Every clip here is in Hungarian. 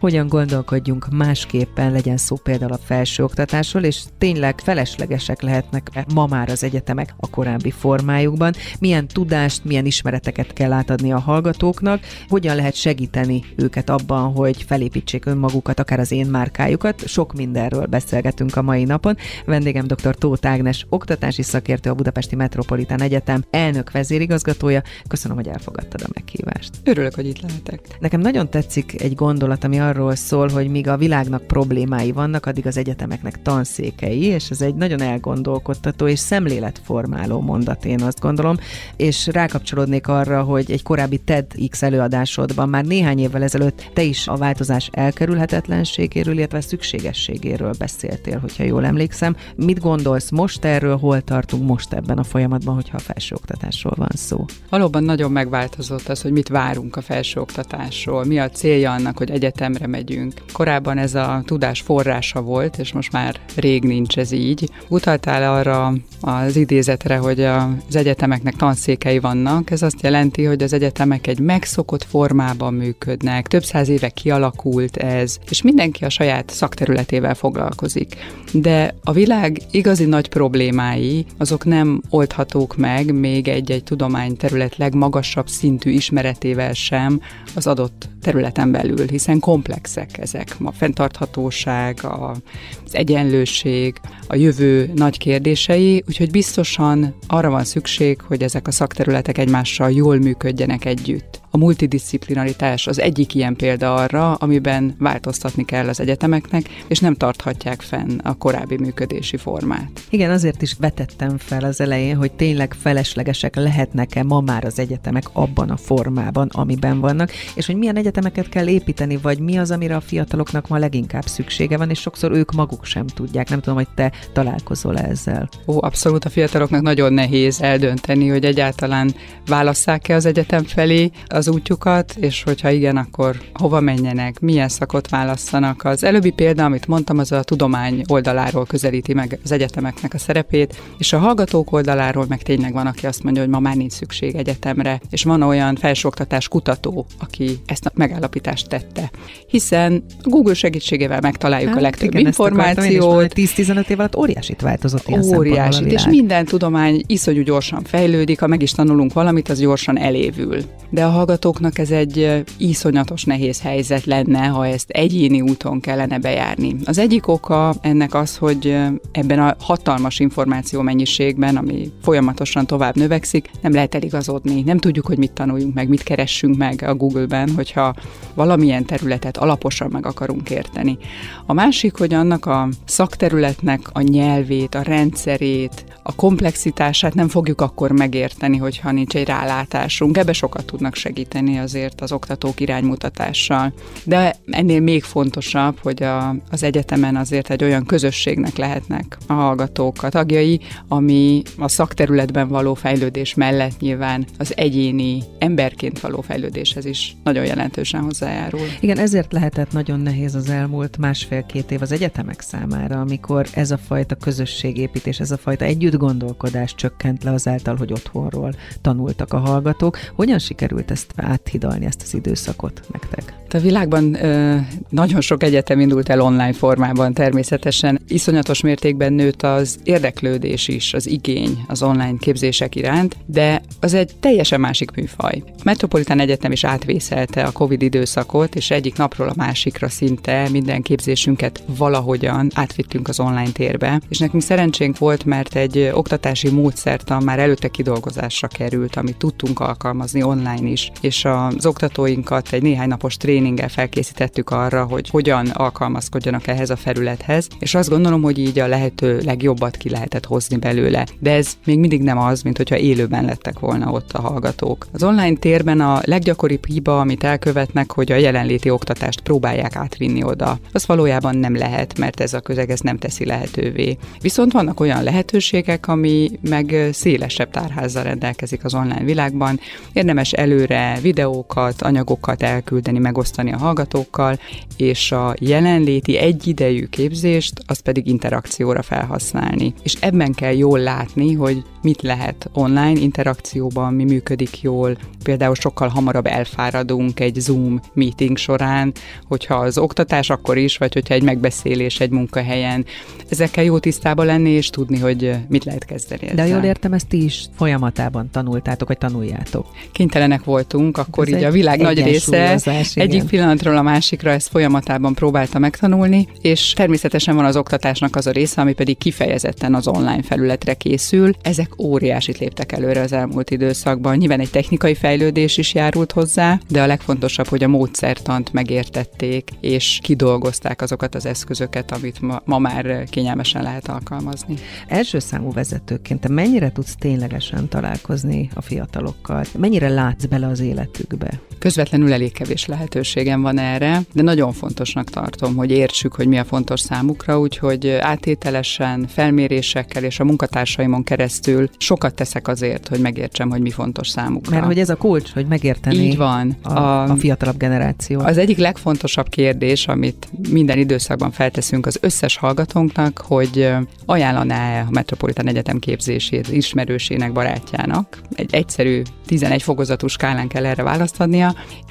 hogyan gondolkodjunk másképpen, legyen szó például a felsőoktatásról, és tényleg feleslegesek lehetnek ma már az egyetemek a korábbi formájukban, milyen tudást, milyen ismereteket kell átadni a hallgatóknak, hogyan lehet segíteni őket abban, hogy felépítsék önmagukat, akár az én márkájukat. Sok mindenről beszélgetünk a mai napon. Vendégem dr. Tóth Ágnes, oktatási szakértő a Budapesti Metropolitán Egyetem elnök vezérigazgatója. Köszönöm, hogy elfogadtad a meghívást. Örülök, hogy itt lehetek. Nekem nagyon tetszik egy gondolat, ami arról szól, hogy míg a világnak problémái vannak, addig az egyetemeknek tanszékei, és ez egy nagyon elgondolkodtató és szemléletformáló mondat, én azt gondolom, és rákapcsolódnék arra, hogy egy korábbi TEDx előadásodban már néhány évvel ezelőtt te is a változás elkerülhetetlenségéről, illetve szükségességéről beszéltél, hogyha jól emlékszem. Mit gondolsz most erről, hol tartunk most ebben a folyamatban, hogyha a felsőoktatásról van szó? Valóban nagyon megváltozott az, hogy mit várunk a felsőoktatásról, mi a célja annak, hogy egyetemre egyetemre megyünk. Korábban ez a tudás forrása volt, és most már rég nincs ez így. Utaltál arra az idézetre, hogy az egyetemeknek tanszékei vannak. Ez azt jelenti, hogy az egyetemek egy megszokott formában működnek, több száz éve kialakult ez, és mindenki a saját szakterületével foglalkozik. De a világ igazi nagy problémái, azok nem oldhatók meg még egy-egy tudományterület legmagasabb szintű ismeretével sem az adott területen belül, hiszen komplexek ezek. A fenntarthatóság, az egyenlőség, a jövő nagy kérdései, úgyhogy biztosan arra van szükség, hogy ezek a szakterületek egymással jól működjenek együtt. A multidisciplinaritás az egyik ilyen példa arra, amiben változtatni kell az egyetemeknek, és nem tarthatják fenn a korábbi működési formát. Igen, azért is vetettem fel az elején, hogy tényleg feleslegesek lehetnek-e ma már az egyetemek abban a formában, amiben vannak, és hogy milyen egyetemeket kell építeni, vagy mi az, amire a fiataloknak ma leginkább szüksége van, és sokszor ők maguk sem tudják. Nem tudom, hogy te találkozol -e ezzel. Ó, abszolút a fiataloknak nagyon nehéz eldönteni, hogy egyáltalán válasszák-e az egyetem felé az útjukat, és hogyha igen, akkor hova menjenek, milyen szakot válasszanak. Az előbbi példa, amit mondtam, az a tudomány oldaláról közelíti meg az egyetemeknek a szerepét, és a hallgatók oldaláról meg tényleg van, aki azt mondja, hogy ma már nincs szükség egyetemre, és van olyan felsőoktatás kutató, aki ezt a megállapítást tette. Hiszen Google segítségével megtaláljuk hát, a legtöbb igen, információt. 10-15 év alatt óriásit változott ilyen Óriásit, és minden tudomány iszonyú gyorsan fejlődik, ha meg is tanulunk valamit, az gyorsan elévül. De a hallgatóknak ez egy iszonyatos nehéz helyzet lenne, ha ezt egyéni úton kellene bejárni. Az egyik oka ennek az, hogy ebben a hatalmas információ mennyiségben, ami folyamatosan tovább növekszik, nem lehet eligazodni. Nem tudjuk, hogy mit tanuljunk meg, mit keressünk meg a Google-ben, hogyha valamilyen területet alaposan meg akarunk érteni. A másik, hogy annak a szakterületnek a nyelvét, a rendszerét, a komplexitását nem fogjuk akkor megérteni, hogyha nincs egy rálátásunk. Ebbe sokat tudnak segíteni azért az oktatók iránymutatással. De ennél még fontosabb, hogy a, az egyetemen azért egy olyan közösségnek lehetnek a hallgatók a tagjai, ami a szakterületben való fejlődés mellett nyilván az egyéni emberként való fejlődéshez is nagyon jelentősen hozzájárul. Igen, ezért lehetett nagyon nehéz az elmúlt másfél-két év az egyetemek számára, amikor ez a fajta közösségépítés, ez a fajta együtt gondolkodás csökkent le azáltal, hogy otthonról tanultak a hallgatók. Hogyan sikerült ezt áthidalni, ezt az időszakot nektek? A világban ö, nagyon sok egyetem indult el online formában természetesen. Iszonyatos mértékben nőtt az érdeklődés is, az igény az online képzések iránt, de az egy teljesen másik műfaj. A Metropolitán Egyetem is átvészelte a COVID időszakot, és egyik napról a másikra szinte minden képzésünket valahogyan átvittünk az online térbe. És nekünk szerencsénk volt, mert egy oktatási módszertan már előtte kidolgozásra került, amit tudtunk alkalmazni online is. és az oktatóinkat egy néhány napos tréninggel felkészítettük arra, hogy hogyan alkalmazkodjanak ehhez a felülethez, és azt gondolom, hogy így a lehető legjobbat ki lehetett hozni belőle. De ez még mindig nem az, mint hogyha élőben lettek volna ott a hallgatók. Az online térben a leggyakoribb hiba, amit elkövetnek, hogy a jelenléti oktatást próbálják átvinni oda. Az valójában nem lehet, mert ez a közeg ezt nem teszi lehetővé. Viszont vannak olyan lehetőségek, ami meg szélesebb tárházzal rendelkezik az online világban. Érdemes előre videókat, anyagokat elküldeni, megosztani a hallgatókkal, és a jelenléti egyidejű képzést, azt pedig interakcióra felhasználni. És ebben kell jól látni, hogy mit lehet online interakcióban, mi működik jól. Például sokkal hamarabb elfáradunk egy Zoom meeting során, hogyha az oktatás akkor is, vagy hogyha egy megbeszélés egy munkahelyen. Ezekkel jó tisztában lenni, és tudni, hogy mit lehet kezdeni ezzel. De jól értem, ezt ti is folyamatában tanultátok, vagy tanuljátok. Kénytelenek voltunk, akkor Ez így a világ nagy része egyik pillanatról a másikra ezt folyamatában próbálta megtanulni, és természetesen van az oktatásnak az a része, ami pedig kifejezetten az online felületre készül. Ezek óriásit léptek előre az elmúlt időszakban. Nyilván egy technikai fejlődés is járult hozzá, de a legfontosabb, hogy a módszertant megértették, és kidolgozták azokat az eszközöket, amit ma, ma már kényelmesen lehet alkalmazni. Első számú vezetőként te mennyire tudsz ténylegesen találkozni a fiatalokkal? Mennyire látsz bele az életükbe? Közvetlenül elég kevés lehetőségem van erre, de nagyon fontosnak tartom, hogy értsük, hogy mi a fontos számukra, úgyhogy átételesen, felmérésekkel és a munkatársaimon keresztül sokat teszek azért, hogy megértsem, hogy mi fontos számukra. Mert hogy ez a kulcs, hogy megérteni Így van. A, a, a fiatalabb generáció. Az egyik legfontosabb kérdés, amit minden időszakban felteszünk az összes hallgatónknak, hogy ajánlaná-e a Metropolitan Egyetem képzését ismerősének, barátjának. Egy egyszerű 11 fokozatú skálán kell erre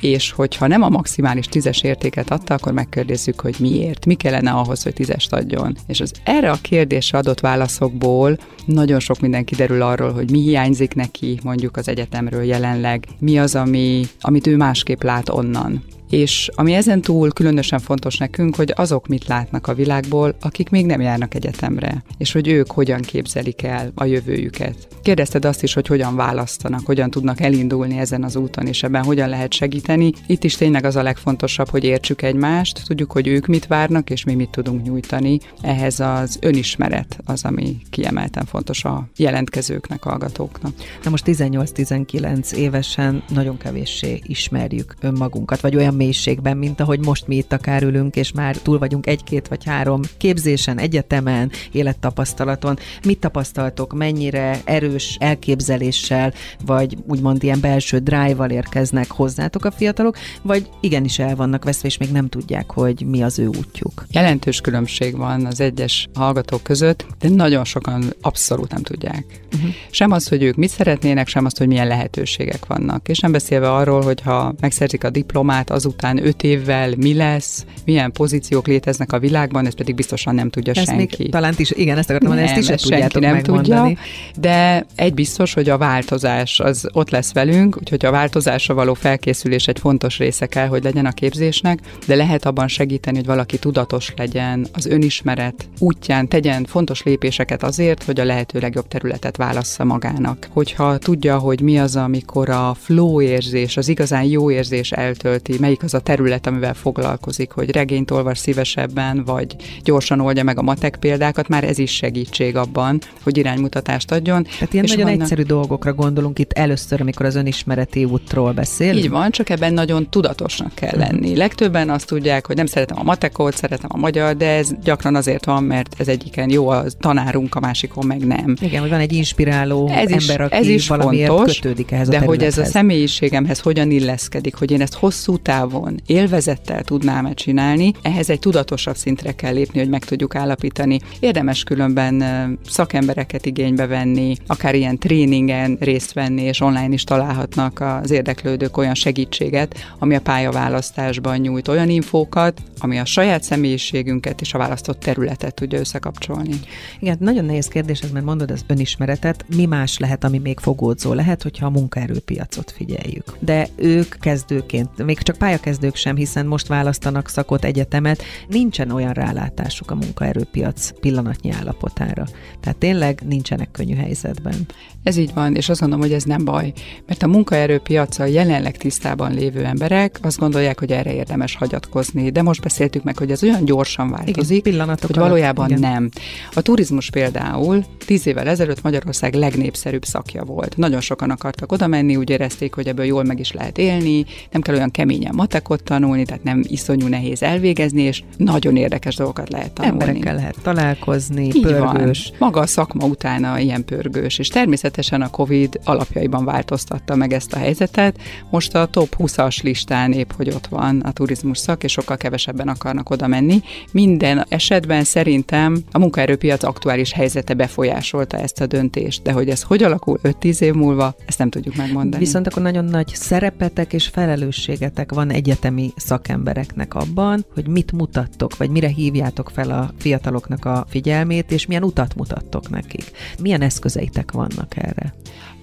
és hogyha nem a maximális tízes értéket adta, akkor megkérdezzük, hogy miért, mi kellene ahhoz, hogy tízest adjon. És az erre a kérdésre adott válaszokból nagyon sok minden kiderül arról, hogy mi hiányzik neki mondjuk az egyetemről jelenleg, mi az, ami, amit ő másképp lát onnan. És ami ezen túl különösen fontos nekünk, hogy azok mit látnak a világból, akik még nem járnak egyetemre, és hogy ők hogyan képzelik el a jövőjüket. Kérdezted azt is, hogy hogyan választanak, hogyan tudnak elindulni ezen az úton, és ebben hogyan lehet segíteni. Itt is tényleg az a legfontosabb, hogy értsük egymást, tudjuk, hogy ők mit várnak, és mi mit tudunk nyújtani. Ehhez az önismeret az, ami kiemelten fontos a jelentkezőknek, hallgatóknak. Na most 18-19 évesen nagyon kevéssé ismerjük önmagunkat, vagy olyan mélységben, mint ahogy most mi itt akár ülünk, és már túl vagyunk egy-két vagy három képzésen, egyetemen, élettapasztalaton. Mit tapasztaltok, mennyire erős elképzeléssel, vagy úgymond ilyen belső drive-val érkeznek hozzátok a fiatalok, vagy igenis el vannak veszve, és még nem tudják, hogy mi az ő útjuk? Jelentős különbség van az egyes hallgatók között, de nagyon sokan abszolút nem tudják. Uh-huh. Sem az, hogy ők mit szeretnének, sem az, hogy milyen lehetőségek vannak. És nem beszélve arról, hogy ha megszerzik a diplomát, az azután öt évvel mi lesz, milyen pozíciók léteznek a világban, ezt pedig biztosan nem tudja ezt senki. Még, talán is, igen, ezt akartam mondani, ezt is senki nem tudja, de egy biztos, hogy a változás az ott lesz velünk, úgyhogy a változásra való felkészülés egy fontos része kell, hogy legyen a képzésnek, de lehet abban segíteni, hogy valaki tudatos legyen, az önismeret útján tegyen fontos lépéseket azért, hogy a lehető legjobb területet válassza magának. Hogyha tudja, hogy mi az, amikor a flow érzés, az igazán jó érzés eltölti, melyik melyik az a terület, amivel foglalkozik, hogy regényt olvas szívesebben, vagy gyorsan oldja meg a matek példákat, már ez is segítség abban, hogy iránymutatást adjon. Tehát ilyen és nagyon vannak... egyszerű dolgokra gondolunk itt először, amikor az önismereti útról beszél. Így van, csak ebben nagyon tudatosnak kell uh-huh. lenni. Legtöbben azt tudják, hogy nem szeretem a matekot, szeretem a magyar, de ez gyakran azért van, mert ez egyiken jó a tanárunk, a másikon meg nem. Igen, hogy van egy inspiráló ez is, ember, aki ez is valamiért fontos, kötődik ehhez de a hogy ez a személyiségemhez hogyan illeszkedik, hogy én ezt hosszú távon távon élvezettel tudnám-e csinálni, ehhez egy tudatosabb szintre kell lépni, hogy meg tudjuk állapítani. Érdemes különben szakembereket igénybe venni, akár ilyen tréningen részt venni, és online is találhatnak az érdeklődők olyan segítséget, ami a pályaválasztásban nyújt olyan infókat, ami a saját személyiségünket és a választott területet tudja összekapcsolni. Igen, nagyon nehéz kérdés ez, mert mondod az önismeretet, mi más lehet, ami még fogódzó lehet, hogyha a munkaerőpiacot figyeljük. De ők kezdőként, még csak pálya pályakezdők sem, hiszen most választanak szakot, egyetemet, nincsen olyan rálátásuk a munkaerőpiac pillanatnyi állapotára. Tehát tényleg nincsenek könnyű helyzetben. Ez így van, és azt gondolom, hogy ez nem baj, mert a munkaerőpiaca jelenleg tisztában lévő emberek azt gondolják, hogy erre érdemes hagyatkozni, de most beszéltük meg, hogy ez olyan gyorsan változik, igen, hogy valójában igen. nem. A turizmus például tíz évvel ezelőtt Magyarország legnépszerűbb szakja volt. Nagyon sokan akartak oda menni, úgy érezték, hogy ebből jól meg is lehet élni, nem kell olyan keményen matekot tanulni, tehát nem iszonyú nehéz elvégezni, és nagyon érdekes dolgokat lehet tanulni. Emberekkel lehet találkozni, Így pörgős. Van. Maga a szakma utána ilyen pörgős, és természetesen a COVID alapjaiban változtatta meg ezt a helyzetet. Most a top 20-as listán épp, hogy ott van a turizmus szak, és sokkal kevesebben akarnak oda menni. Minden esetben szerintem a munkaerőpiac aktuális helyzete befolyásolta ezt a döntést, de hogy ez hogy alakul 5-10 év múlva, ezt nem tudjuk megmondani. Viszont akkor nagyon nagy szerepetek és felelősségetek van egyetemi szakembereknek abban, hogy mit mutattok, vagy mire hívjátok fel a fiataloknak a figyelmét, és milyen utat mutattok nekik. Milyen eszközeitek vannak erre?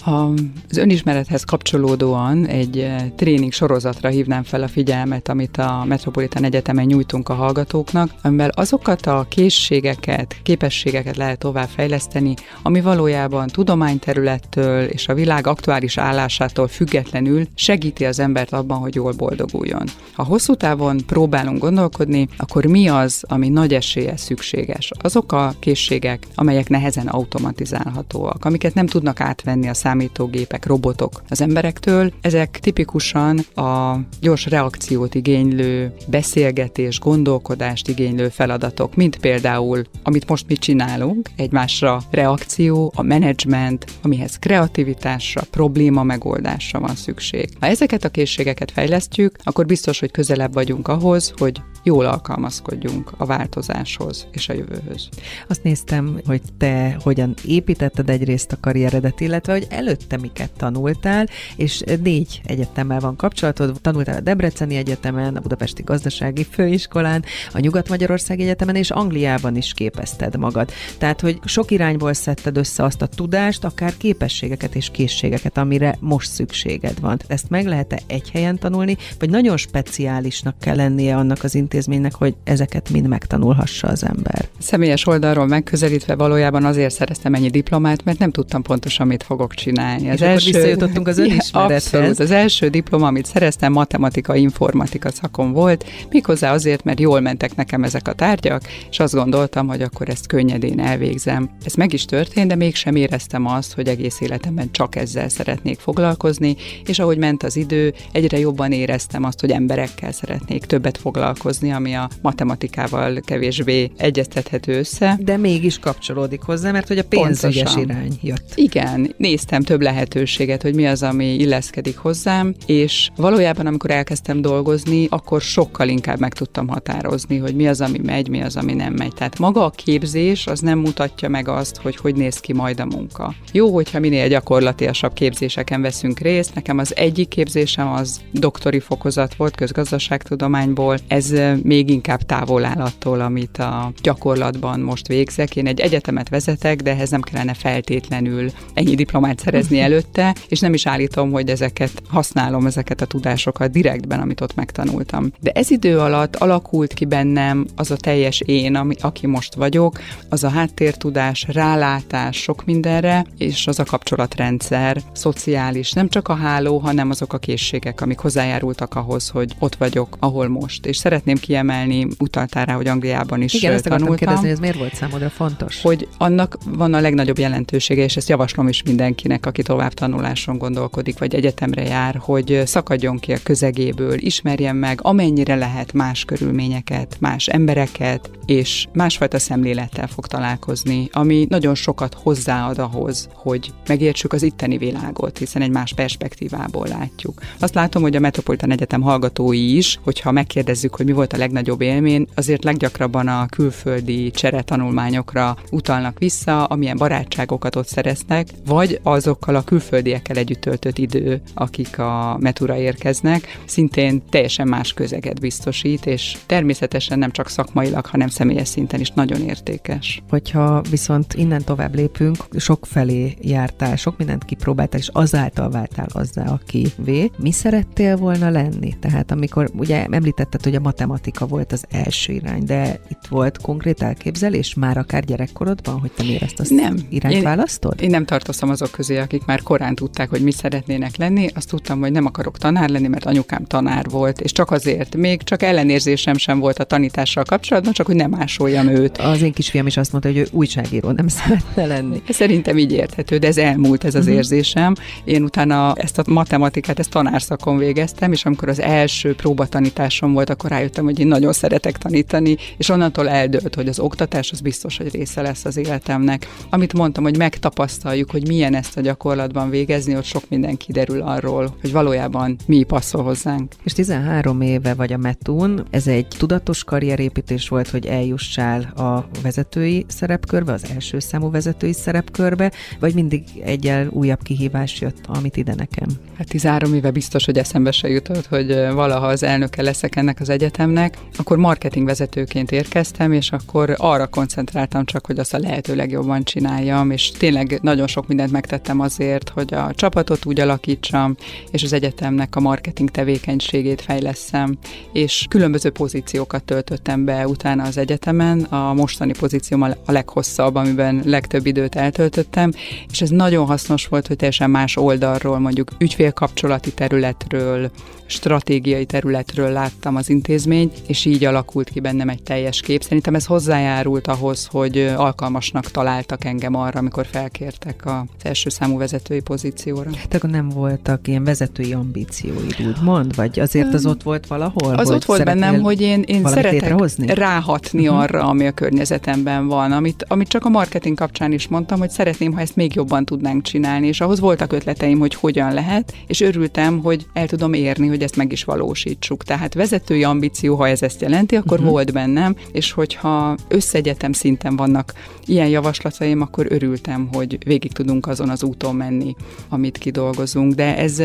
Az önismerethez kapcsolódóan egy eh, tréning sorozatra hívnám fel a figyelmet, amit a Metropolitan Egyetemen nyújtunk a hallgatóknak, amivel azokat a készségeket, képességeket lehet továbbfejleszteni, ami valójában tudományterülettől és a világ aktuális állásától függetlenül segíti az embert abban, hogy jól boldoguljon. Ha hosszú távon próbálunk gondolkodni, akkor mi az, ami nagy esélye szükséges? Azok a készségek, amelyek nehezen automatizálhatóak, amiket nem tudnak átvenni a szám számítógépek, robotok az emberektől. Ezek tipikusan a gyors reakciót igénylő, beszélgetés, gondolkodást igénylő feladatok, mint például, amit most mi csinálunk, egymásra reakció, a menedzsment, amihez kreativitásra, probléma megoldásra van szükség. Ha ezeket a készségeket fejlesztjük, akkor biztos, hogy közelebb vagyunk ahhoz, hogy jól alkalmazkodjunk a változáshoz és a jövőhöz. Azt néztem, hogy te hogyan építetted egyrészt a karrieredet, illetve hogy előtte miket tanultál, és négy egyetemmel van kapcsolatod. Tanultál a Debreceni Egyetemen, a Budapesti Gazdasági Főiskolán, a Nyugat-Magyarország Egyetemen és Angliában is képezted magad. Tehát, hogy sok irányból szedted össze azt a tudást, akár képességeket és készségeket, amire most szükséged van. Ezt meg lehet-e egy helyen tanulni, vagy nagyon speciálisnak kell lennie annak az intézménynek, hogy ezeket mind megtanulhassa az ember? Személyes oldalról megközelítve valójában azért szereztem ennyi diplomát, mert nem tudtam pontosan, mit fogok csinálni. Az És első... akkor visszajutottunk az önismerethez. Abszolút. Az első diploma, amit szereztem, matematika, informatika szakon volt, méghozzá azért, mert jól mentek nekem ezek a tárgyak, és azt gondoltam, hogy akkor ezt könnyedén elvégzem. Ez meg is történt, de mégsem éreztem azt, hogy egész életemben csak ezzel szeretnék foglalkozni, és ahogy ment az idő, egyre jobban éreztem azt, hogy emberekkel szeretnék többet foglalkozni, ami a matematikával kevésbé egyeztethető össze. De mégis kapcsolódik hozzá, mert hogy a pénzügyes Pontosan. irány jött. Igen, néztem néztem több lehetőséget, hogy mi az, ami illeszkedik hozzám, és valójában, amikor elkezdtem dolgozni, akkor sokkal inkább meg tudtam határozni, hogy mi az, ami megy, mi az, ami nem megy. Tehát maga a képzés az nem mutatja meg azt, hogy hogy néz ki majd a munka. Jó, hogyha minél gyakorlatilasabb képzéseken veszünk részt. Nekem az egyik képzésem az doktori fokozat volt közgazdaságtudományból. Ez még inkább távol áll attól, amit a gyakorlatban most végzek. Én egy egyetemet vezetek, de ehhez nem kellene feltétlenül ennyi diplomát szerezni előtte, és nem is állítom, hogy ezeket használom, ezeket a tudásokat direktben, amit ott megtanultam. De ez idő alatt alakult ki bennem az a teljes én, ami, aki most vagyok, az a háttértudás, rálátás sok mindenre, és az a kapcsolatrendszer, szociális, nem csak a háló, hanem azok a készségek, amik hozzájárultak ahhoz, hogy ott vagyok, ahol most. És szeretném kiemelni, utaltál rá, hogy Angliában is Igen, ezt tanultam. kérdezni, hogy ez miért volt számodra fontos? Hogy annak van a legnagyobb jelentősége, és ezt javaslom is mindenkinek, mindenkinek, aki tovább tanuláson gondolkodik, vagy egyetemre jár, hogy szakadjon ki a közegéből, ismerjen meg amennyire lehet más körülményeket, más embereket, és másfajta szemlélettel fog találkozni, ami nagyon sokat hozzáad ahhoz, hogy megértsük az itteni világot, hiszen egy más perspektívából látjuk. Azt látom, hogy a Metropolitan Egyetem hallgatói is, hogyha megkérdezzük, hogy mi volt a legnagyobb élmény, azért leggyakrabban a külföldi cseretanulmányokra utalnak vissza, amilyen barátságokat ott szereznek, vagy azokkal a külföldiekkel együtt töltött idő, akik a metura érkeznek, szintén teljesen más közeget biztosít, és természetesen nem csak szakmailag, hanem személyes szinten is nagyon értékes. Hogyha viszont innen tovább lépünk, sok felé jártál, sok mindent kipróbáltál, és azáltal váltál azzá, aki vé. Mi szerettél volna lenni? Tehát amikor ugye említetted, hogy a matematika volt az első irány, de itt volt konkrét elképzelés már akár gyerekkorodban, hogy te miért ezt az nem. irányt én, választod? Én nem tartoztam azok közé, akik már korán tudták, hogy mi szeretnének lenni. Azt tudtam, hogy nem akarok tanár lenni, mert anyukám tanár volt, és csak azért, még csak ellenérzésem sem volt a tanítással kapcsolatban, csak hogy nem másoljam őt. Az én kisfiam is azt mondta, hogy ő újságíró nem szeretne lenni. Szerintem így érthető, de ez elmúlt ez az uh-huh. érzésem. Én utána ezt a matematikát, ezt tanárszakon végeztem, és amikor az első próbatanításom volt, akkor rájöttem, hogy én nagyon szeretek tanítani, és onnantól eldőlt, hogy az oktatás az biztos, hogy része lesz az életemnek. Amit mondtam, hogy megtapasztaljuk, hogy milyen ezt a gyakorlatban végezni, ott sok minden kiderül arról, hogy valójában mi passzol hozzánk. És 13 éve vagy a Metún, ez egy tudatos karrierépítés volt, hogy eljussál a vezetői szerepkörbe, az első számú vezetői szerepkörbe, vagy mindig egyel újabb kihívás jött, amit ide nekem? Hát 13 éve biztos, hogy eszembe se jutott, hogy valaha az elnöke leszek ennek az egyetemnek. Akkor marketingvezetőként érkeztem, és akkor arra koncentráltam csak, hogy azt a lehető legjobban csináljam, és tényleg nagyon sok mindent megtettem azért, hogy a csapatot úgy alakítsam, és az egyetemnek a marketing tevékenységét fejleszem, és különböző pozíciókat töltöttem be utána az egyetemen. A mostani pozícióm a leghosszabb, amiben legtöbb időt eltöltöttem, és ez nagyon hasznos volt, hogy teljesen más oldalról, mondjuk ügyfélkapcsolati területről, stratégiai területről láttam az intézményt, és így alakult ki bennem egy teljes kép. Szerintem ez hozzájárult ahhoz, hogy alkalmasnak találtak engem arra, amikor felkértek az első számú vezetői pozícióra. Tehát akkor nem voltak ilyen vezetői ambícióid, úgymond? Vagy azért az ott volt valahol? Az ott volt bennem, hogy én, én szeretek létrehozni? ráhatni uh-huh. arra, ami a környezetemben van, amit, amit csak a marketing kapcsán is mondtam, hogy szeretném, ha ezt még jobban tudnánk csinálni, és ahhoz voltak ötleteim, hogy hogyan lehet, és örültem, hogy el tudom érni, hogy ezt meg is valósítsuk. Tehát vezetői ambíció, ha ez ezt jelenti, akkor uh-huh. volt bennem, és hogyha összegyetem szinten vannak ilyen javaslataim, akkor örültem, hogy végig tudunk azon az úton menni, amit kidolgozunk. De ez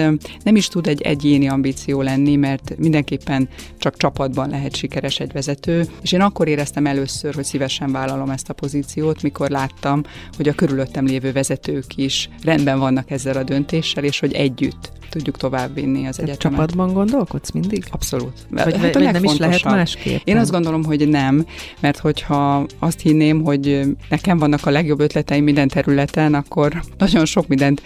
nem is tud egy egyéni ambíció lenni, mert mindenképpen csak csapatban lehet sikeres egy vezető, és én akkor éreztem először, hogy szívesen vállalom ezt a pozíciót, mikor láttam, hogy a körülöttem lévő vezetők is rendben vannak ezzel a döntéssel, és hogy együtt tudjuk továbbvinni az egyetemet. Csapatban gondolkodsz mindig? Abszolút. Vagy, hát vagy nem is lehet másképp? Én azt gondolom, hogy nem, mert hogyha azt hinném, hogy nekem vannak a legjobb ötleteim minden területen, akkor nagyon sok mindent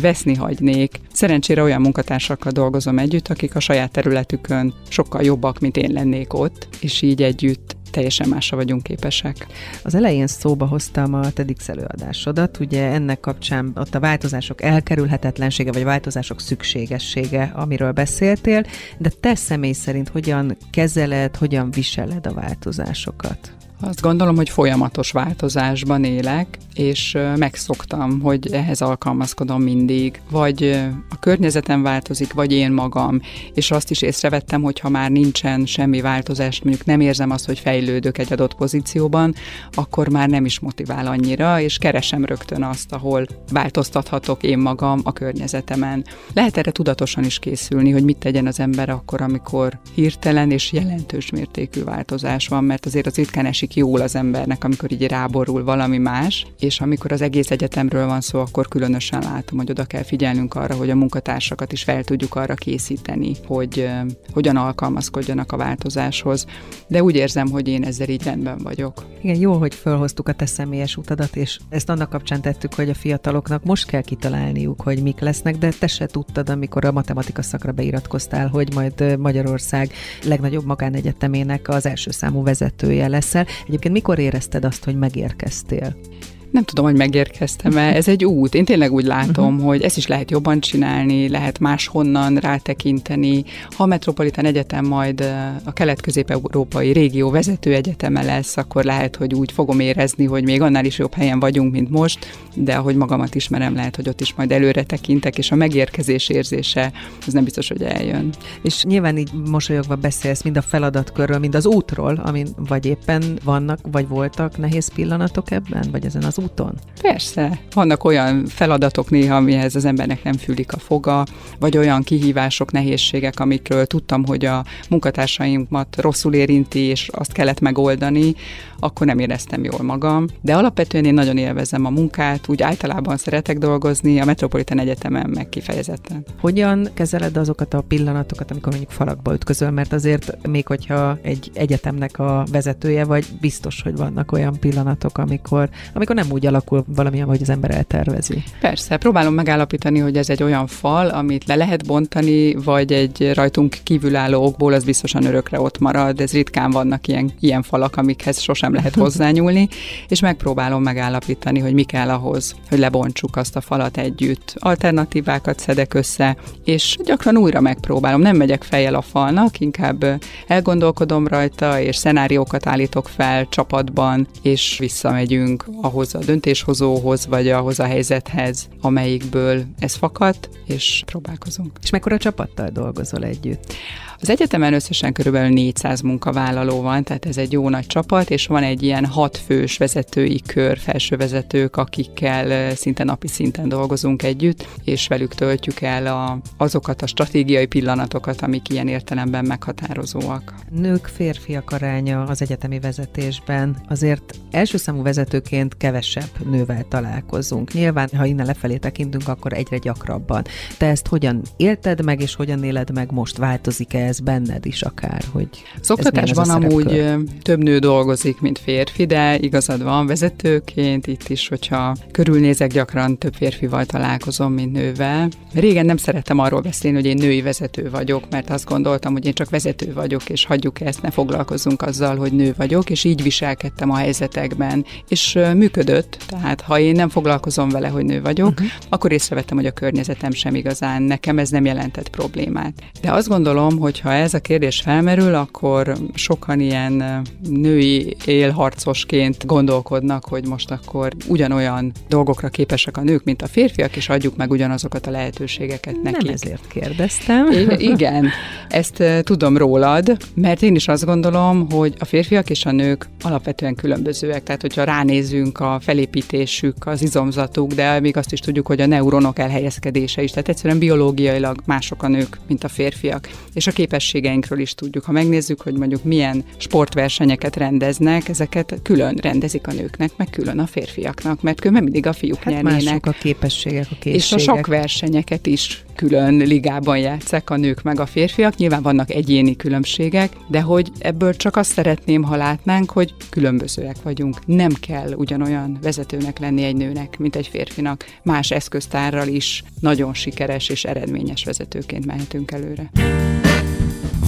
veszni hagynék. Szerencsére olyan munkatársakkal dolgozom együtt, akik a saját területükön sokkal jobbak, mint én lennék ott, és így együtt teljesen másra vagyunk képesek. Az elején szóba hoztam a TEDx előadásodat, ugye ennek kapcsán ott a változások elkerülhetetlensége, vagy változások szükségessége, amiről beszéltél, de te személy szerint hogyan kezeled, hogyan viseled a változásokat? Azt gondolom, hogy folyamatos változásban élek, és megszoktam, hogy ehhez alkalmazkodom mindig. Vagy a környezetem változik, vagy én magam. És azt is észrevettem, hogy ha már nincsen semmi változás, mondjuk nem érzem azt, hogy fejlődök egy adott pozícióban, akkor már nem is motivál annyira, és keresem rögtön azt, ahol változtathatok én magam a környezetemen. Lehet erre tudatosan is készülni, hogy mit tegyen az ember akkor, amikor hirtelen és jelentős mértékű változás van, mert azért az ritkán esik esik jól az embernek, amikor így ráborul valami más, és amikor az egész egyetemről van szó, akkor különösen látom, hogy oda kell figyelnünk arra, hogy a munkatársakat is fel tudjuk arra készíteni, hogy hogyan alkalmazkodjanak a változáshoz. De úgy érzem, hogy én ezzel így rendben vagyok. Igen, jó, hogy felhoztuk a te személyes utadat, és ezt annak kapcsán tettük, hogy a fiataloknak most kell kitalálniuk, hogy mik lesznek, de te se tudtad, amikor a matematika szakra beiratkoztál, hogy majd Magyarország legnagyobb magánegyetemének az első számú vezetője leszel. Egyébként mikor érezted azt, hogy megérkeztél? Nem tudom, hogy megérkeztem-e. Ez egy út. Én tényleg úgy látom, uh-huh. hogy ezt is lehet jobban csinálni, lehet máshonnan rátekinteni. Ha a Metropolitán Egyetem majd a kelet-közép-európai régió vezető egyeteme lesz, akkor lehet, hogy úgy fogom érezni, hogy még annál is jobb helyen vagyunk, mint most, de ahogy magamat ismerem, lehet, hogy ott is majd előre tekintek, és a megérkezés érzése, az nem biztos, hogy eljön. És nyilván így mosolyogva beszélsz mind a feladatkörről, mind az útról, amin vagy éppen vannak, vagy voltak nehéz pillanatok ebben, vagy ezen az úton? Persze. Vannak olyan feladatok néha, amihez az embernek nem fűlik a foga, vagy olyan kihívások, nehézségek, amikről tudtam, hogy a munkatársaimat rosszul érinti, és azt kellett megoldani, akkor nem éreztem jól magam. De alapvetően én nagyon élvezem a munkát, úgy általában szeretek dolgozni, a Metropolitan Egyetemen meg kifejezetten. Hogyan kezeled azokat a pillanatokat, amikor mondjuk falakba ütközöl, mert azért még hogyha egy egyetemnek a vezetője vagy, biztos, hogy vannak olyan pillanatok, amikor, amikor nem úgy alakul valamilyen, hogy az ember eltervezi. Persze, próbálom megállapítani, hogy ez egy olyan fal, amit le lehet bontani, vagy egy rajtunk kívülálló okból, az biztosan örökre ott marad. Ez ritkán vannak ilyen, ilyen falak, amikhez sosem lehet hozzányúlni, és megpróbálom megállapítani, hogy mi kell ahhoz, hogy lebontsuk azt a falat együtt. Alternatívákat szedek össze, és gyakran újra megpróbálom. Nem megyek fejjel a falnak, inkább elgondolkodom rajta, és szenáriókat állítok fel csapatban, és visszamegyünk ahhoz a döntéshozóhoz, vagy ahhoz a helyzethez, amelyikből ez fakadt, és próbálkozunk. És mekkora csapattal dolgozol együtt? Az egyetemen összesen körülbelül 400 munkavállaló van, tehát ez egy jó nagy csapat, és van egy ilyen hatfős vezetői kör, felső vezetők, akikkel szinte napi szinten dolgozunk együtt, és velük töltjük el a, azokat a stratégiai pillanatokat, amik ilyen értelemben meghatározóak. Nők, férfiak aránya az egyetemi vezetésben azért első számú vezetőként kevesebb nővel találkozunk. Nyilván, ha innen lefelé tekintünk, akkor egyre gyakrabban. Te ezt hogyan élted meg, és hogyan éled meg most? Változik-e ez benned is akár, hogy Az oktatásban amúgy több nő dolgozik, mint férfi, de igazad van vezetőként, itt is, hogyha körülnézek, gyakran több férfival találkozom, mint nővel. Régen nem szerettem arról beszélni, hogy én női vezető vagyok, mert azt gondoltam, hogy én csak vezető vagyok, és hagyjuk ezt, ne foglalkozzunk azzal, hogy nő vagyok, és így viselkedtem a helyzetekben. És működött, tehát ha én nem foglalkozom vele, hogy nő vagyok, uh-huh. akkor észrevettem, hogy a környezetem sem igazán, nekem ez nem jelentett problémát. De azt gondolom, hogy hogyha ez a kérdés felmerül, akkor sokan ilyen női élharcosként gondolkodnak, hogy most akkor ugyanolyan dolgokra képesek a nők, mint a férfiak, és adjuk meg ugyanazokat a lehetőségeket nekik. Nem ezért kérdeztem. I- igen, ezt tudom rólad, mert én is azt gondolom, hogy a férfiak és a nők alapvetően különbözőek. Tehát, hogyha ránézünk a felépítésük, az izomzatuk, de még azt is tudjuk, hogy a neuronok elhelyezkedése is. Tehát egyszerűen biológiailag mások a nők, mint a férfiak. És a képességeinkről is tudjuk. Ha megnézzük, hogy mondjuk milyen sportversenyeket rendeznek, ezeket külön rendezik a nőknek, meg külön a férfiaknak, mert különben mindig a fiúk hát nyernének. A képességek, a készségek. És a sakversenyeket is külön ligában játszák a nők meg a férfiak. Nyilván vannak egyéni különbségek, de hogy ebből csak azt szeretném, ha látnánk, hogy különbözőek vagyunk. Nem kell ugyanolyan vezetőnek lenni egy nőnek, mint egy férfinak. Más eszköztárral is nagyon sikeres és eredményes vezetőként mehetünk előre.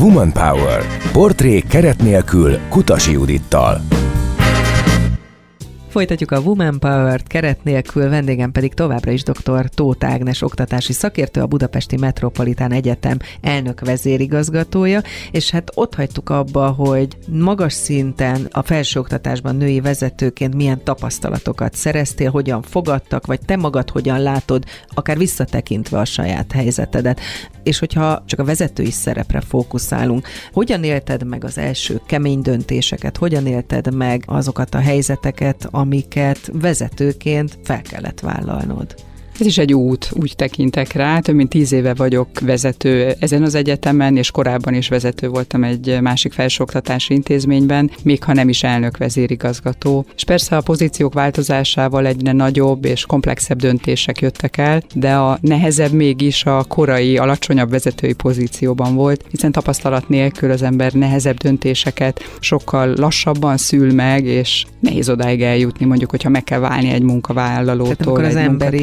Woman Power. Portrék keret nélkül Kutasi Judittal. Folytatjuk a Woman Power-t keret nélkül, vendégem pedig továbbra is dr. Tóth Ágnes oktatási szakértő, a Budapesti Metropolitán Egyetem elnök vezérigazgatója, és hát ott hagytuk abba, hogy magas szinten a felsőoktatásban női vezetőként milyen tapasztalatokat szereztél, hogyan fogadtak, vagy te magad hogyan látod, akár visszatekintve a saját helyzetedet. És hogyha csak a vezetői szerepre fókuszálunk, hogyan élted meg az első kemény döntéseket, hogyan élted meg azokat a helyzeteket, amiket vezetőként fel kellett vállalnod? Ez is egy út, úgy tekintek rá. Több mint tíz éve vagyok vezető ezen az egyetemen, és korábban is vezető voltam egy másik felsőoktatási intézményben, még ha nem is elnök vezérigazgató. És persze a pozíciók változásával egyre nagyobb és komplexebb döntések jöttek el, de a nehezebb mégis a korai, alacsonyabb vezetői pozícióban volt, hiszen tapasztalat nélkül az ember nehezebb döntéseket sokkal lassabban szül meg, és nehéz odáig eljutni, mondjuk, hogyha meg kell válni egy munkavállalótól, Tehát, egy az emberi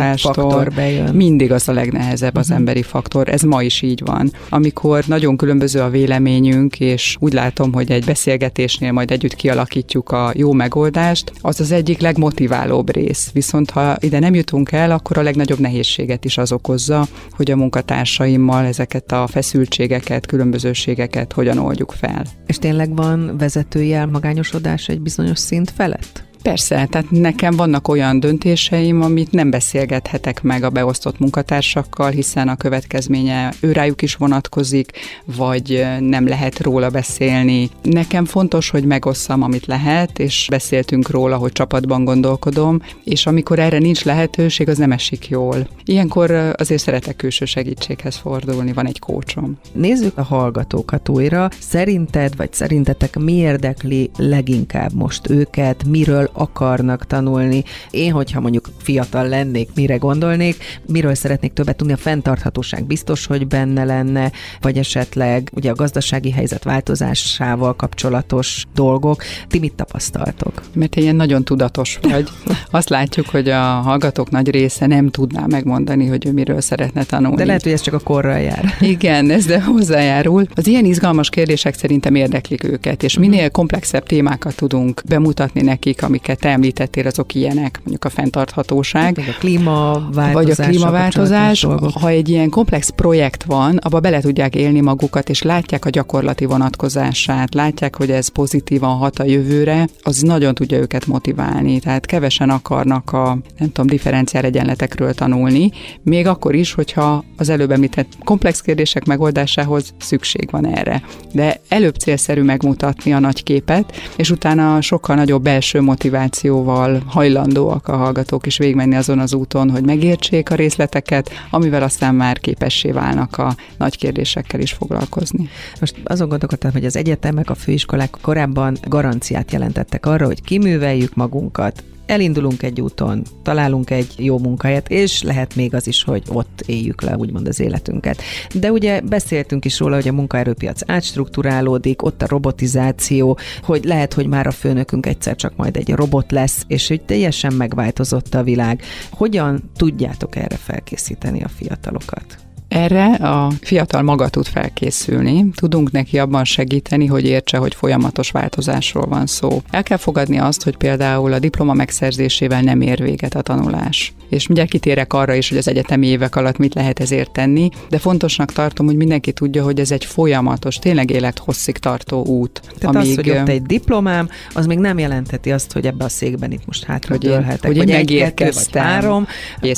faktor bejön. mindig az a legnehezebb az uh-huh. emberi faktor. Ez ma is így van. Amikor nagyon különböző a véleményünk, és úgy látom, hogy egy beszélgetésnél majd együtt kialakítjuk a jó megoldást, az az egyik legmotiválóbb rész. Viszont ha ide nem jutunk el, akkor a legnagyobb nehézséget is az okozza, hogy a munkatársaimmal ezeket a feszültségeket, különbözőségeket hogyan oldjuk fel. És tényleg van vezetői elmagányosodás egy bizonyos szint felett? Persze, tehát nekem vannak olyan döntéseim, amit nem beszélgethetek meg a beosztott munkatársakkal, hiszen a következménye őrájuk is vonatkozik, vagy nem lehet róla beszélni. Nekem fontos, hogy megosszam, amit lehet, és beszéltünk róla, hogy csapatban gondolkodom, és amikor erre nincs lehetőség, az nem esik jól. Ilyenkor azért szeretek külső segítséghez fordulni, van egy kócsom. Nézzük a hallgatókat újra. Szerinted, vagy szerintetek mi érdekli leginkább most őket, miről akarnak tanulni. Én, hogyha mondjuk fiatal lennék, mire gondolnék, miről szeretnék többet tudni, a fenntarthatóság biztos, hogy benne lenne, vagy esetleg ugye a gazdasági helyzet változásával kapcsolatos dolgok. Ti mit tapasztaltok? Mert ilyen nagyon tudatos vagy. Azt látjuk, hogy a hallgatók nagy része nem tudná megmondani, hogy ő miről szeretne tanulni. De lehet, hogy ez csak a korral jár. Igen, ez de hozzájárul. Az ilyen izgalmas kérdések szerintem érdeklik őket, és minél komplexebb témákat tudunk bemutatni nekik, amik amiket te említettél, azok ilyenek, mondjuk a fenntarthatóság. Vagy a klímaváltozás. Vagy a klímaváltozás. Ha egy ilyen komplex projekt van, abba bele tudják élni magukat, és látják a gyakorlati vonatkozását, látják, hogy ez pozitívan hat a jövőre, az nagyon tudja őket motiválni. Tehát kevesen akarnak a, nem tudom, differenciál egyenletekről tanulni, még akkor is, hogyha az előbb említett komplex kérdések megoldásához szükség van erre. De előbb célszerű megmutatni a nagy képet, és utána sokkal nagyobb belső motiváció motivációval hajlandóak a hallgatók is végigmenni azon az úton, hogy megértsék a részleteket, amivel aztán már képessé válnak a nagy kérdésekkel is foglalkozni. Most azon gondolkodtam, hogy az egyetemek, a főiskolák korábban garanciát jelentettek arra, hogy kiműveljük magunkat, elindulunk egy úton, találunk egy jó munkahelyet, és lehet még az is, hogy ott éljük le úgymond az életünket. De ugye beszéltünk is róla, hogy a munkaerőpiac átstruktúrálódik, ott a robotizáció, hogy lehet, hogy már a főnökünk egyszer csak majd egy robot lesz, és hogy teljesen megváltozott a világ. Hogyan tudjátok erre felkészíteni a fiatalokat? Erre a fiatal maga tud felkészülni, tudunk neki abban segíteni, hogy értse, hogy folyamatos változásról van szó. El kell fogadni azt, hogy például a diploma megszerzésével nem ér véget a tanulás. És mindjárt kitérek arra is, hogy az egyetemi évek alatt mit lehet ezért tenni, de fontosnak tartom, hogy mindenki tudja, hogy ez egy folyamatos, tényleg élethosszig tartó út. Tehát amíg... az, hogy ott egy diplomám, az még nem jelentheti azt, hogy ebbe a székben itt most hátra hogy dőlhetek. Hogy vagy egy, kettő, vagy három,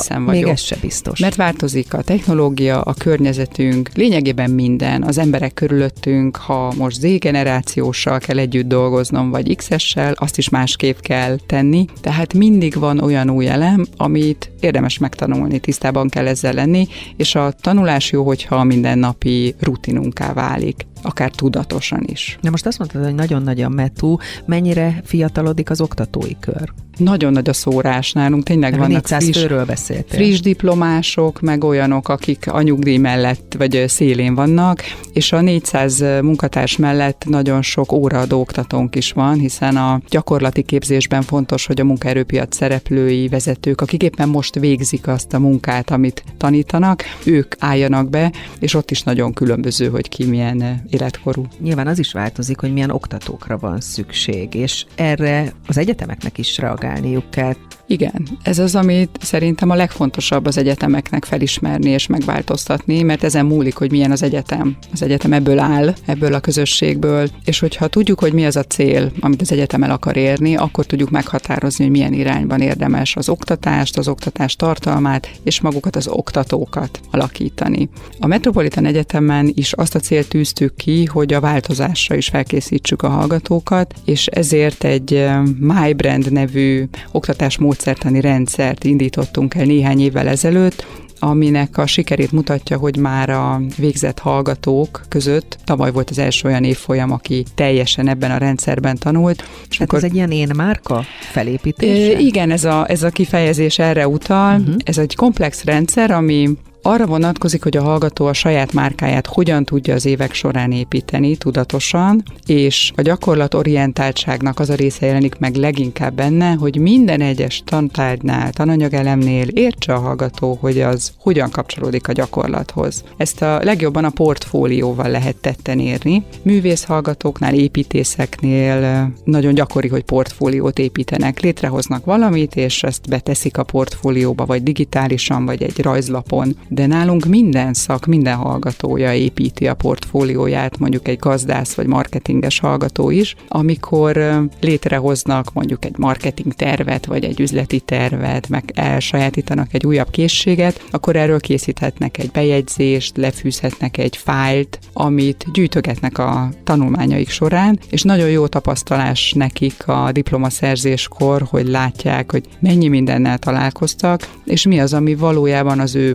vagyok. Még ez se biztos. Mert változik a technológia, a környezetünk, lényegében minden, az emberek körülöttünk, ha most Z-generációssal kell együtt dolgoznom, vagy X-essel, azt is másképp kell tenni. Tehát mindig van olyan új elem, amit érdemes megtanulni, tisztában kell ezzel lenni, és a tanulás jó, hogyha a mindennapi rutinunká válik akár tudatosan is. Na most azt mondtad, hogy nagyon nagy a metú, mennyire fiatalodik az oktatói kör? Nagyon nagy a szórás nálunk, tényleg Mert vannak 400 friss, főről beszéltél. friss diplomások, meg olyanok, akik a nyugdíj mellett vagy szélén vannak, és a 400 munkatárs mellett nagyon sok óraadó oktatónk is van, hiszen a gyakorlati képzésben fontos, hogy a munkaerőpiac szereplői, vezetők, akik éppen most végzik azt a munkát, amit tanítanak, ők álljanak be, és ott is nagyon különböző, hogy ki milyen életkorú. Nyilván az is változik, hogy milyen oktatókra van szükség, és erre az egyetemeknek is reagálniuk kell. Igen, ez az, amit szerintem a legfontosabb az egyetemeknek felismerni és megváltoztatni, mert ezen múlik, hogy milyen az egyetem. Az egyetem ebből áll, ebből a közösségből, és hogyha tudjuk, hogy mi az a cél, amit az egyetem el akar érni, akkor tudjuk meghatározni, hogy milyen irányban érdemes az oktatást, az oktatás tartalmát és magukat az oktatókat alakítani. A Metropolitan Egyetemen is azt a célt tűztük ki, hogy a változásra is felkészítsük a hallgatókat, és ezért egy eh, MyBrand nevű oktatás módszertani rendszert indítottunk el néhány évvel ezelőtt, aminek a sikerét mutatja, hogy már a végzett hallgatók között tavaly volt az első olyan évfolyam, aki teljesen ebben a rendszerben tanult. És akkor, ez egy ilyen én márka felépítés? Igen, ez a, ez a kifejezés erre utal. Uh-huh. Ez egy komplex rendszer, ami arra vonatkozik, hogy a hallgató a saját márkáját hogyan tudja az évek során építeni tudatosan, és a gyakorlatorientáltságnak az a része jelenik meg leginkább benne, hogy minden egyes tantárgynál, tananyagelemnél értse a hallgató, hogy az hogyan kapcsolódik a gyakorlathoz. Ezt a legjobban a portfólióval lehet tetten érni. Művész hallgatóknál, építészeknél nagyon gyakori, hogy portfóliót építenek, létrehoznak valamit, és ezt beteszik a portfólióba, vagy digitálisan, vagy egy rajzlapon. De nálunk minden szak, minden hallgatója építi a portfólióját, mondjuk egy gazdász vagy marketinges hallgató is, amikor létrehoznak mondjuk egy marketing tervet, vagy egy üzleti tervet, meg elsajátítanak egy újabb készséget, akkor erről készíthetnek egy bejegyzést, lefűzhetnek egy fájlt, amit gyűjtögetnek a tanulmányaik során, és nagyon jó tapasztalás nekik a diplomaszerzéskor, hogy látják, hogy mennyi mindennel találkoztak, és mi az, ami valójában az ő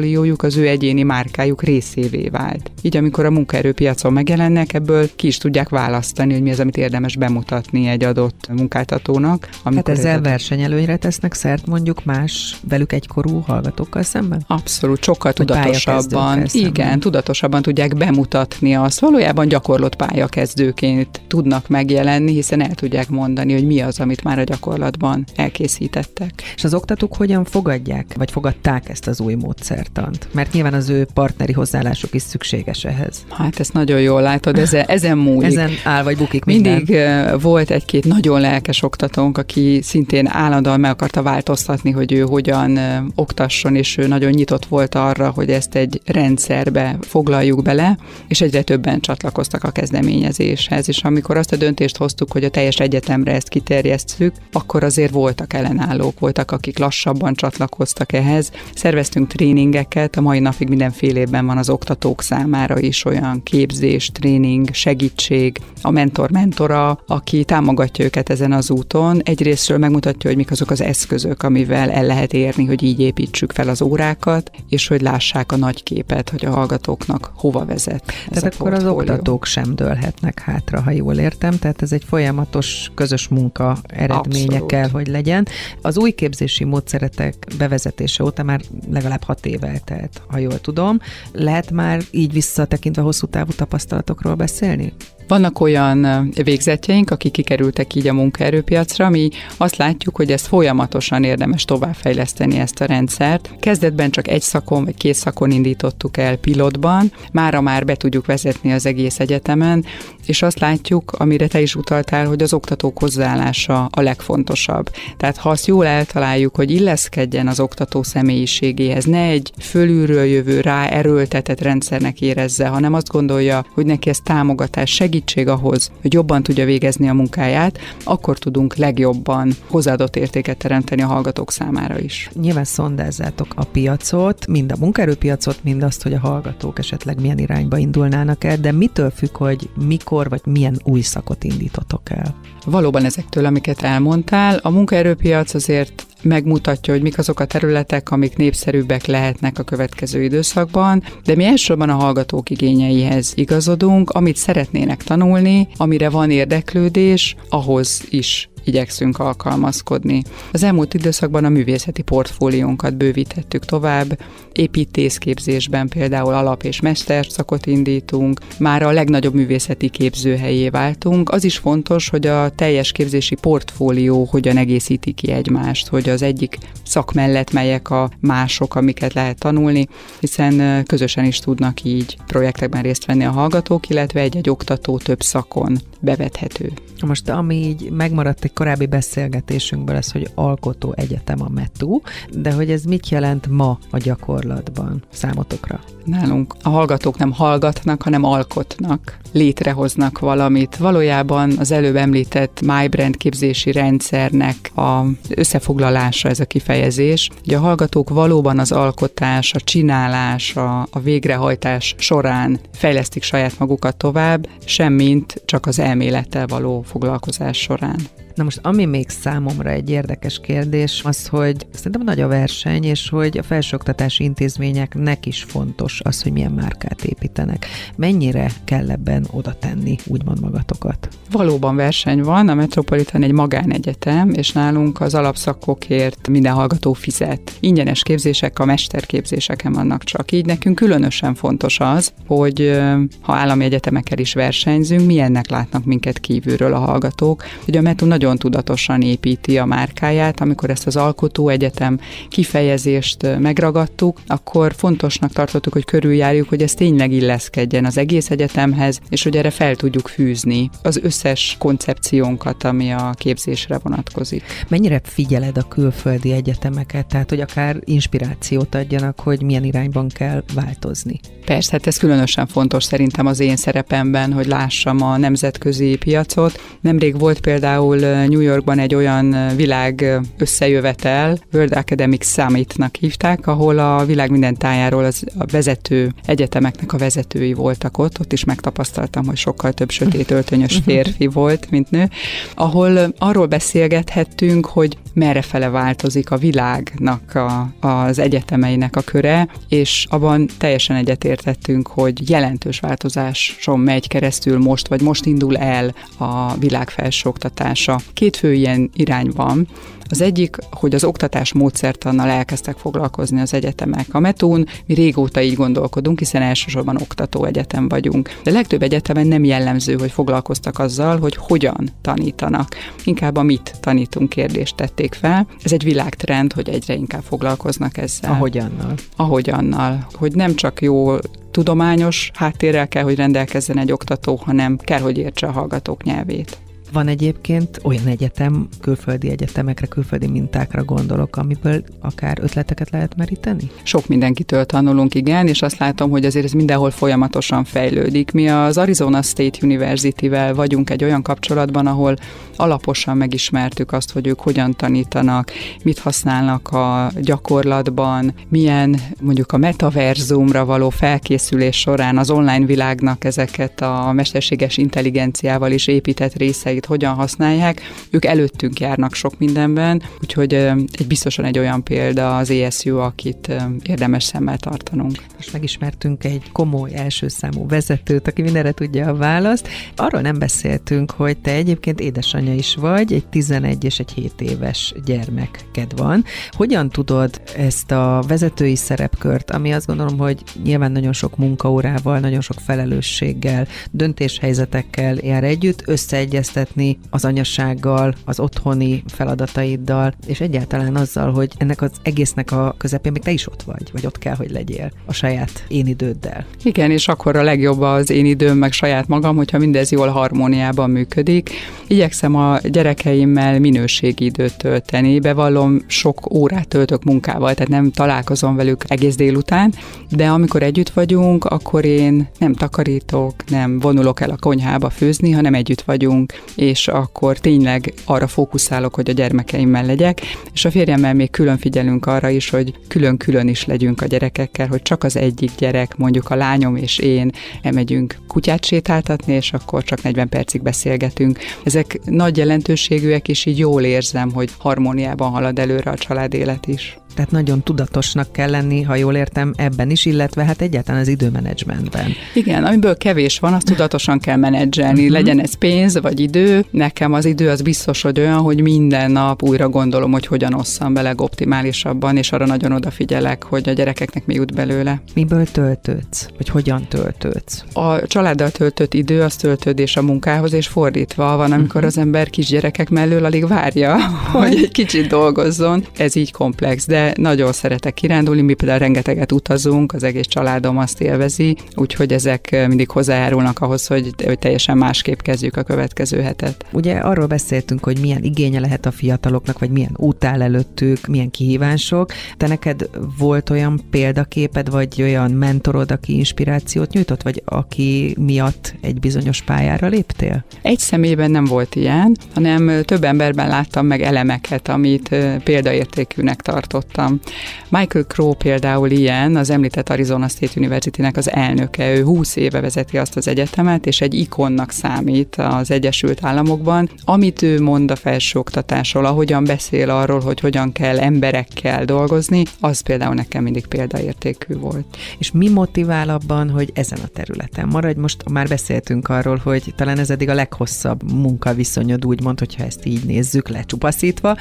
portfóliójuk, az ő egyéni márkájuk részévé vált. Így amikor a munkaerőpiacon megjelennek, ebből ki is tudják választani, hogy mi az, amit érdemes bemutatni egy adott munkáltatónak. Hát ezzel ez versenyelőnyre tesznek szert mondjuk más velük egykorú hallgatókkal szemben? Abszolút, sokkal tudatosabban. Igen, tudatosabban tudják bemutatni azt. Valójában gyakorlott pályakezdőként tudnak megjelenni, hiszen el tudják mondani, hogy mi az, amit már a gyakorlatban elkészítettek. És az oktatók hogyan fogadják, vagy fogadták ezt az új módszertant? Mert nyilván az ő partneri hozzáállásuk is szükséges ehhez. Hát ezt nagyon jól látod, ezen, ezen múlik. Ezen áll vagy bukik minden. Mindig volt egy-két nagyon lelkes oktatónk, aki szintén állandóan meg akarta változtatni, hogy ő hogyan oktasson, és ő nagyon nyitott volt arra, hogy ezt egy rendszerbe foglaljuk bele, és egyre többen csatlakoztak a kezdeményezéshez, és amikor azt a döntést hoztuk, hogy a teljes egyetemre ezt kiterjesztjük, akkor azért voltak ellenállók, voltak, akik lassabban csatlakoztak ehhez. Szerveztünk tréningeket, a mai napig mindenfélében van az oktatók számára is olyan képzés, tréning, segítség, a mentor-mentora, aki támogatja őket ezen az úton. Egyrésztről megmutatja, hogy mik azok az eszközök, amivel el lehet érni, hogy így építsük fel az órákat, és hogy lássák a nagy képet, hogy a hallgatóknak hova vezet. Tehát akkor az oktatók sem dőlhetnek hátra, ha jól értem. Tehát ez egy folyamatos közös munka eredménye Abszolút. kell, hogy legyen. Az új képzési módszeretek bevezetése óta már legalább hat év eltelt, ha jól tudom. Lehet már így visszatekintve hosszú távú tapasztalatokról beszélni? Vannak olyan végzetjeink, akik kikerültek így a munkaerőpiacra, mi azt látjuk, hogy ezt folyamatosan érdemes továbbfejleszteni ezt a rendszert. Kezdetben csak egy szakon vagy két szakon indítottuk el pilotban, mára már be tudjuk vezetni az egész egyetemen, és azt látjuk, amire te is utaltál, hogy az oktatók hozzáállása a legfontosabb. Tehát ha azt jól eltaláljuk, hogy illeszkedjen az oktató személyiségéhez, ne egy fölülről jövő rá erőltetett rendszernek érezze, hanem azt gondolja, hogy neki ez támogatás, segítség ahhoz, hogy jobban tudja végezni a munkáját, akkor tudunk legjobban hozzáadott értéket teremteni a hallgatók számára is. Nyilván szondázzátok a piacot, mind a munkaerőpiacot, mind azt, hogy a hallgatók esetleg milyen irányba indulnának el, de mitől függ, hogy mikor vagy milyen új szakot indítotok el? Valóban ezektől, amiket elmondtál, a munkaerőpiac azért megmutatja, hogy mik azok a területek, amik népszerűbbek lehetnek a következő időszakban, de mi elsősorban a hallgatók igényeihez igazodunk, amit szeretnének tanulni, amire van érdeklődés, ahhoz is igyekszünk alkalmazkodni. Az elmúlt időszakban a művészeti portfóliónkat bővítettük tovább, építészképzésben például alap- és mesterszakot indítunk, már a legnagyobb művészeti képzőhelyé váltunk. Az is fontos, hogy a teljes képzési portfólió hogyan egészíti ki egymást, hogy az egyik szak mellett melyek a mások, amiket lehet tanulni, hiszen közösen is tudnak így projektekben részt venni a hallgatók, illetve egy-egy oktató több szakon bevethető. Most ami így megmaradt egy korábbi beszélgetésünkből, ez, hogy alkotó egyetem a METU, de hogy ez mit jelent ma a gyakorlatban számotokra? Nálunk a hallgatók nem hallgatnak, hanem alkotnak, létrehoznak valamit. Valójában az előbb említett MyBrand képzési rendszernek a összefoglalása ez a kifejezés, hogy a hallgatók valóban az alkotás, a csinálás, a, a végrehajtás során fejlesztik saját magukat tovább, semmint csak az elmélettel való foglalkozás során. Na most, ami még számomra egy érdekes kérdés, az, hogy szerintem nagy a verseny, és hogy a felsőoktatási intézményeknek is fontos az, hogy milyen márkát építenek. Mennyire kell ebben oda tenni, úgymond magatokat? Valóban verseny van, a Metropolitan egy magánegyetem, és nálunk az alapszakokért minden hallgató fizet. Ingyenes képzések a mesterképzéseken vannak csak. Így nekünk különösen fontos az, hogy ha állami egyetemekkel is versenyzünk, milyennek látnak minket kívülről a hallgatók. Ugye a Metu nagyon tudatosan építi a márkáját, amikor ezt az alkotó egyetem kifejezést megragadtuk, akkor fontosnak tartottuk, hogy körüljárjuk, hogy ez tényleg illeszkedjen az egész egyetemhez, és hogy erre fel tudjuk fűzni az összes koncepciónkat, ami a képzésre vonatkozik. Mennyire figyeled a külföldi egyetemeket, tehát hogy akár inspirációt adjanak, hogy milyen irányban kell változni? Persze, hát ez különösen fontos szerintem az én szerepemben, hogy lássam a nemzetközi piacot. Nemrég volt például New Yorkban egy olyan világ összejövetel, World Academic Summitnak hívták, ahol a világ minden tájáról az a vezető egyetemeknek a vezetői voltak ott, ott is megtapasztaltam, hogy sokkal több sötét öltönyös férfi volt, mint nő, ahol arról beszélgethettünk, hogy merre fele változik a világnak a, az egyetemeinek a köre, és abban teljesen egyetértettünk, hogy jelentős változáson megy keresztül most, vagy most indul el a világ felsőoktatása. Két fő ilyen irány van. Az egyik, hogy az oktatás módszertannal elkezdtek foglalkozni az egyetemek. A metón mi régóta így gondolkodunk, hiszen elsősorban oktató egyetem vagyunk. De legtöbb egyetemen nem jellemző, hogy foglalkoztak azzal, hogy hogyan tanítanak. Inkább a mit tanítunk kérdést tették fel. Ez egy világtrend, hogy egyre inkább foglalkoznak ezzel. Ahogyannal. Ahogyannal. Hogy nem csak jó tudományos háttérrel kell, hogy rendelkezzen egy oktató, hanem kell, hogy értse a hallgatók nyelvét. Van egyébként olyan egyetem, külföldi egyetemekre, külföldi mintákra gondolok, amiből akár ötleteket lehet meríteni? Sok mindenkitől tanulunk, igen, és azt látom, hogy azért ez mindenhol folyamatosan fejlődik. Mi az Arizona State University-vel vagyunk egy olyan kapcsolatban, ahol alaposan megismertük azt, hogy ők hogyan tanítanak, mit használnak a gyakorlatban, milyen mondjuk a metaverzumra való felkészülés során az online világnak ezeket a mesterséges intelligenciával is épített részeit eszközeit hogyan használják. Ők előttünk járnak sok mindenben, úgyhogy egy biztosan egy olyan példa az ESU, akit érdemes szemmel tartanunk. Most megismertünk egy komoly első számú vezetőt, aki mindenre tudja a választ. Arról nem beszéltünk, hogy te egyébként édesanyja is vagy, egy 11 és egy 7 éves gyermeked van. Hogyan tudod ezt a vezetői szerepkört, ami azt gondolom, hogy nyilván nagyon sok munkaórával, nagyon sok felelősséggel, döntéshelyzetekkel jár együtt, összeegyeztetni egyeztetni az anyassággal, az otthoni feladataiddal, és egyáltalán azzal, hogy ennek az egésznek a közepén még te is ott vagy, vagy ott kell, hogy legyél a saját én időddel. Igen, és akkor a legjobb az én időm, meg saját magam, hogyha mindez jól harmóniában működik. Igyekszem a gyerekeimmel minőségi időt tölteni, bevallom, sok órát töltök munkával, tehát nem találkozom velük egész délután, de amikor együtt vagyunk, akkor én nem takarítok, nem vonulok el a konyhába főzni, hanem együtt vagyunk, és akkor tényleg arra fókuszálok, hogy a gyermekeimmel legyek, és a férjemmel még külön figyelünk arra is, hogy külön-külön is legyünk a gyerekekkel, hogy csak az egyik gyerek, mondjuk a lányom és én elmegyünk kutyát sétáltatni, és akkor csak 40 percig beszélgetünk. Ezek nagy jelentőségűek, és így jól érzem, hogy harmóniában halad előre a család élet is. Tehát nagyon tudatosnak kell lenni, ha jól értem, ebben is, illetve hát egyáltalán az időmenedzsmentben. Igen, amiből kevés van, azt tudatosan kell menedzselni, uh-huh. legyen ez pénz vagy idő. Nekem az idő az biztos, hogy olyan, hogy minden nap újra gondolom, hogy hogyan osszam be legoptimálisabban, és arra nagyon odafigyelek, hogy a gyerekeknek mi jut belőle. Miből töltődsz? Vagy hogyan töltődsz? A családdal töltött idő az töltődés a munkához, és fordítva van, amikor uh-huh. az ember kisgyerekek mellől alig várja, hogy egy kicsit dolgozzon. Ez így komplex, de nagyon szeretek kirándulni, mi például rengeteget utazunk, az egész családom azt élvezi, úgyhogy ezek mindig hozzájárulnak ahhoz, hogy, hogy teljesen másképp kezdjük a következő hetet. Ugye arról beszéltünk, hogy milyen igénye lehet a fiataloknak, vagy milyen út áll előttük, milyen kihívások. Te neked volt olyan példaképed, vagy olyan mentorod, aki inspirációt nyújtott, vagy aki miatt egy bizonyos pályára léptél? Egy személyben nem volt ilyen, hanem több emberben láttam meg elemeket, amit példaértékűnek tartott hallottam. Michael Crow például ilyen, az említett Arizona State University-nek az elnöke, ő 20 éve vezeti azt az egyetemet, és egy ikonnak számít az Egyesült Egyesült Államokban. Amit ő mond a felsőoktatásról, ahogyan beszél arról, hogy hogyan kell emberekkel dolgozni, az például nekem mindig példaértékű volt. És mi motivál abban, hogy ezen a területen maradj? Most már beszéltünk arról, hogy talán ez eddig a leghosszabb munkaviszonyod, úgymond, hogyha ezt így nézzük, lecsupaszítva.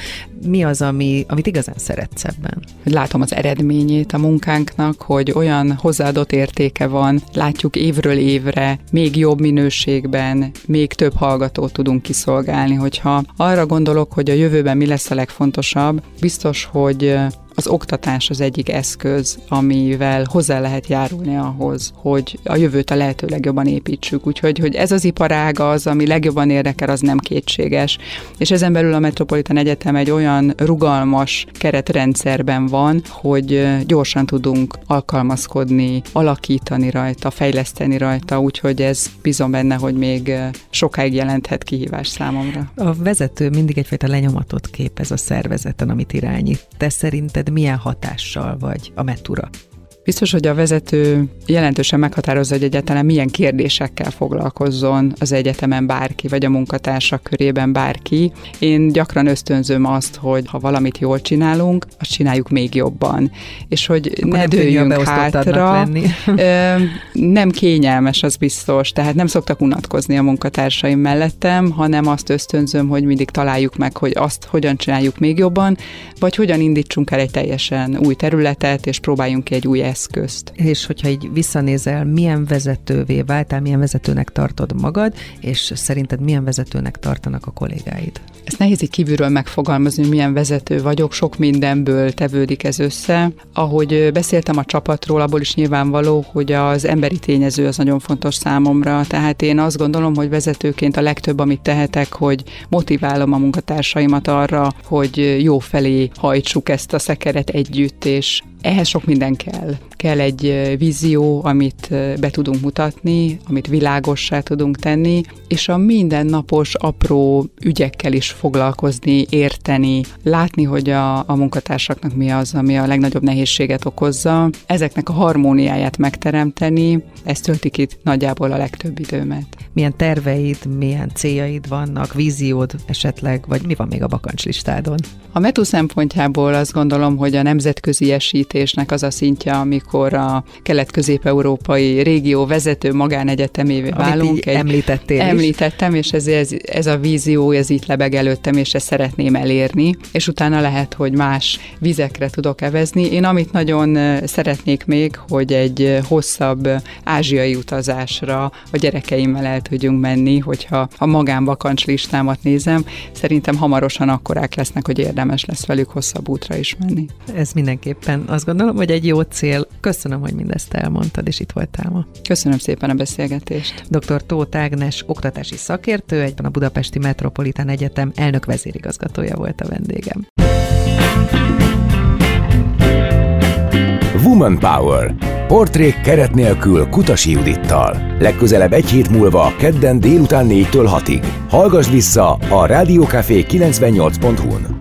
Mi az, ami, amit igazán szeretsz ebben? Látom az eredményét a munkánknak, hogy olyan hozzáadott értéke van, látjuk évről évre, még jobb minőségben, még több hallgatót tudunk kiszolgálni, hogyha arra gondolok, hogy a jövőben mi lesz a legfontosabb, biztos, hogy az oktatás az egyik eszköz, amivel hozzá lehet járulni ahhoz, hogy a jövőt a lehető legjobban építsük. Úgyhogy hogy ez az iparág az, ami legjobban érdekel, az nem kétséges. És ezen belül a Metropolitan Egyetem egy olyan rugalmas keretrendszerben van, hogy gyorsan tudunk alkalmazkodni, alakítani rajta, fejleszteni rajta, úgyhogy ez bizon benne, hogy még sokáig jelenthet kihívás számomra. A vezető mindig egyfajta lenyomatot képez a szervezeten, amit irányít. Te szerinted milyen hatással vagy a Metura? Biztos, hogy a vezető jelentősen meghatározza, hogy egyáltalán milyen kérdésekkel foglalkozzon az egyetemen bárki, vagy a munkatársak körében bárki. Én gyakran ösztönzöm azt, hogy ha valamit jól csinálunk, azt csináljuk még jobban. És hogy Akkor ne dőljünk hátra. nem kényelmes, az biztos. Tehát nem szoktak unatkozni a munkatársaim mellettem, hanem azt ösztönzöm, hogy mindig találjuk meg, hogy azt hogyan csináljuk még jobban, vagy hogyan indítsunk el egy teljesen új területet, és próbáljunk ki egy új eszközt eszközt. És hogyha így visszanézel, milyen vezetővé váltál, milyen vezetőnek tartod magad, és szerinted milyen vezetőnek tartanak a kollégáid? Ezt nehéz így kívülről megfogalmazni, milyen vezető vagyok, sok mindenből tevődik ez össze. Ahogy beszéltem a csapatról, abból is nyilvánvaló, hogy az emberi tényező az nagyon fontos számomra. Tehát én azt gondolom, hogy vezetőként a legtöbb, amit tehetek, hogy motiválom a munkatársaimat arra, hogy jó felé hajtsuk ezt a szekeret együtt, és ehhez sok minden kell. Kell egy vízió, amit be tudunk mutatni, amit világossá tudunk tenni, és a mindennapos apró ügyekkel is foglalkozni, érteni, látni, hogy a, a munkatársaknak mi az, ami a legnagyobb nehézséget okozza, ezeknek a harmóniáját megteremteni, ez töltik itt nagyjából a legtöbb időmet. Milyen terveid, milyen céljaid vannak, víziód esetleg, vagy mi van még a bakancslistádon? A METU szempontjából azt gondolom, hogy a nemzetközi esítésnek az a szintje, amikor a kelet-közép-európai régió vezető magánegyetemévé válunk. Egy, említettél Említettem, és ez, ez, ez a vízió, ez itt lebeg előttem, és ezt szeretném elérni, és utána lehet, hogy más vizekre tudok evezni. Én amit nagyon szeretnék még, hogy egy hosszabb ázsiai utazásra a gyerekeimmel el tudjunk menni, hogyha a magánvakancs listámat nézem, szerintem hamarosan akkorák lesznek, hogy érdemes lesz velük hosszabb útra is menni. Ez mindenképpen azt gondolom, hogy egy jó cél. Köszönöm, hogy mindezt elmondtad, és itt voltál ma. Köszönöm szépen a beszélgetést. Dr. Tóth Ágnes, oktatási szakértő, egyben a Budapesti Metropolitán Egyetem elnök vezérigazgatója volt a vendégem. Woman Power. Portrék keret nélkül Kutasi Judittal. Legközelebb egy hét múlva, kedden délután 4-től 6-ig. Hallgass vissza a Rádiókafé 98.hu-n.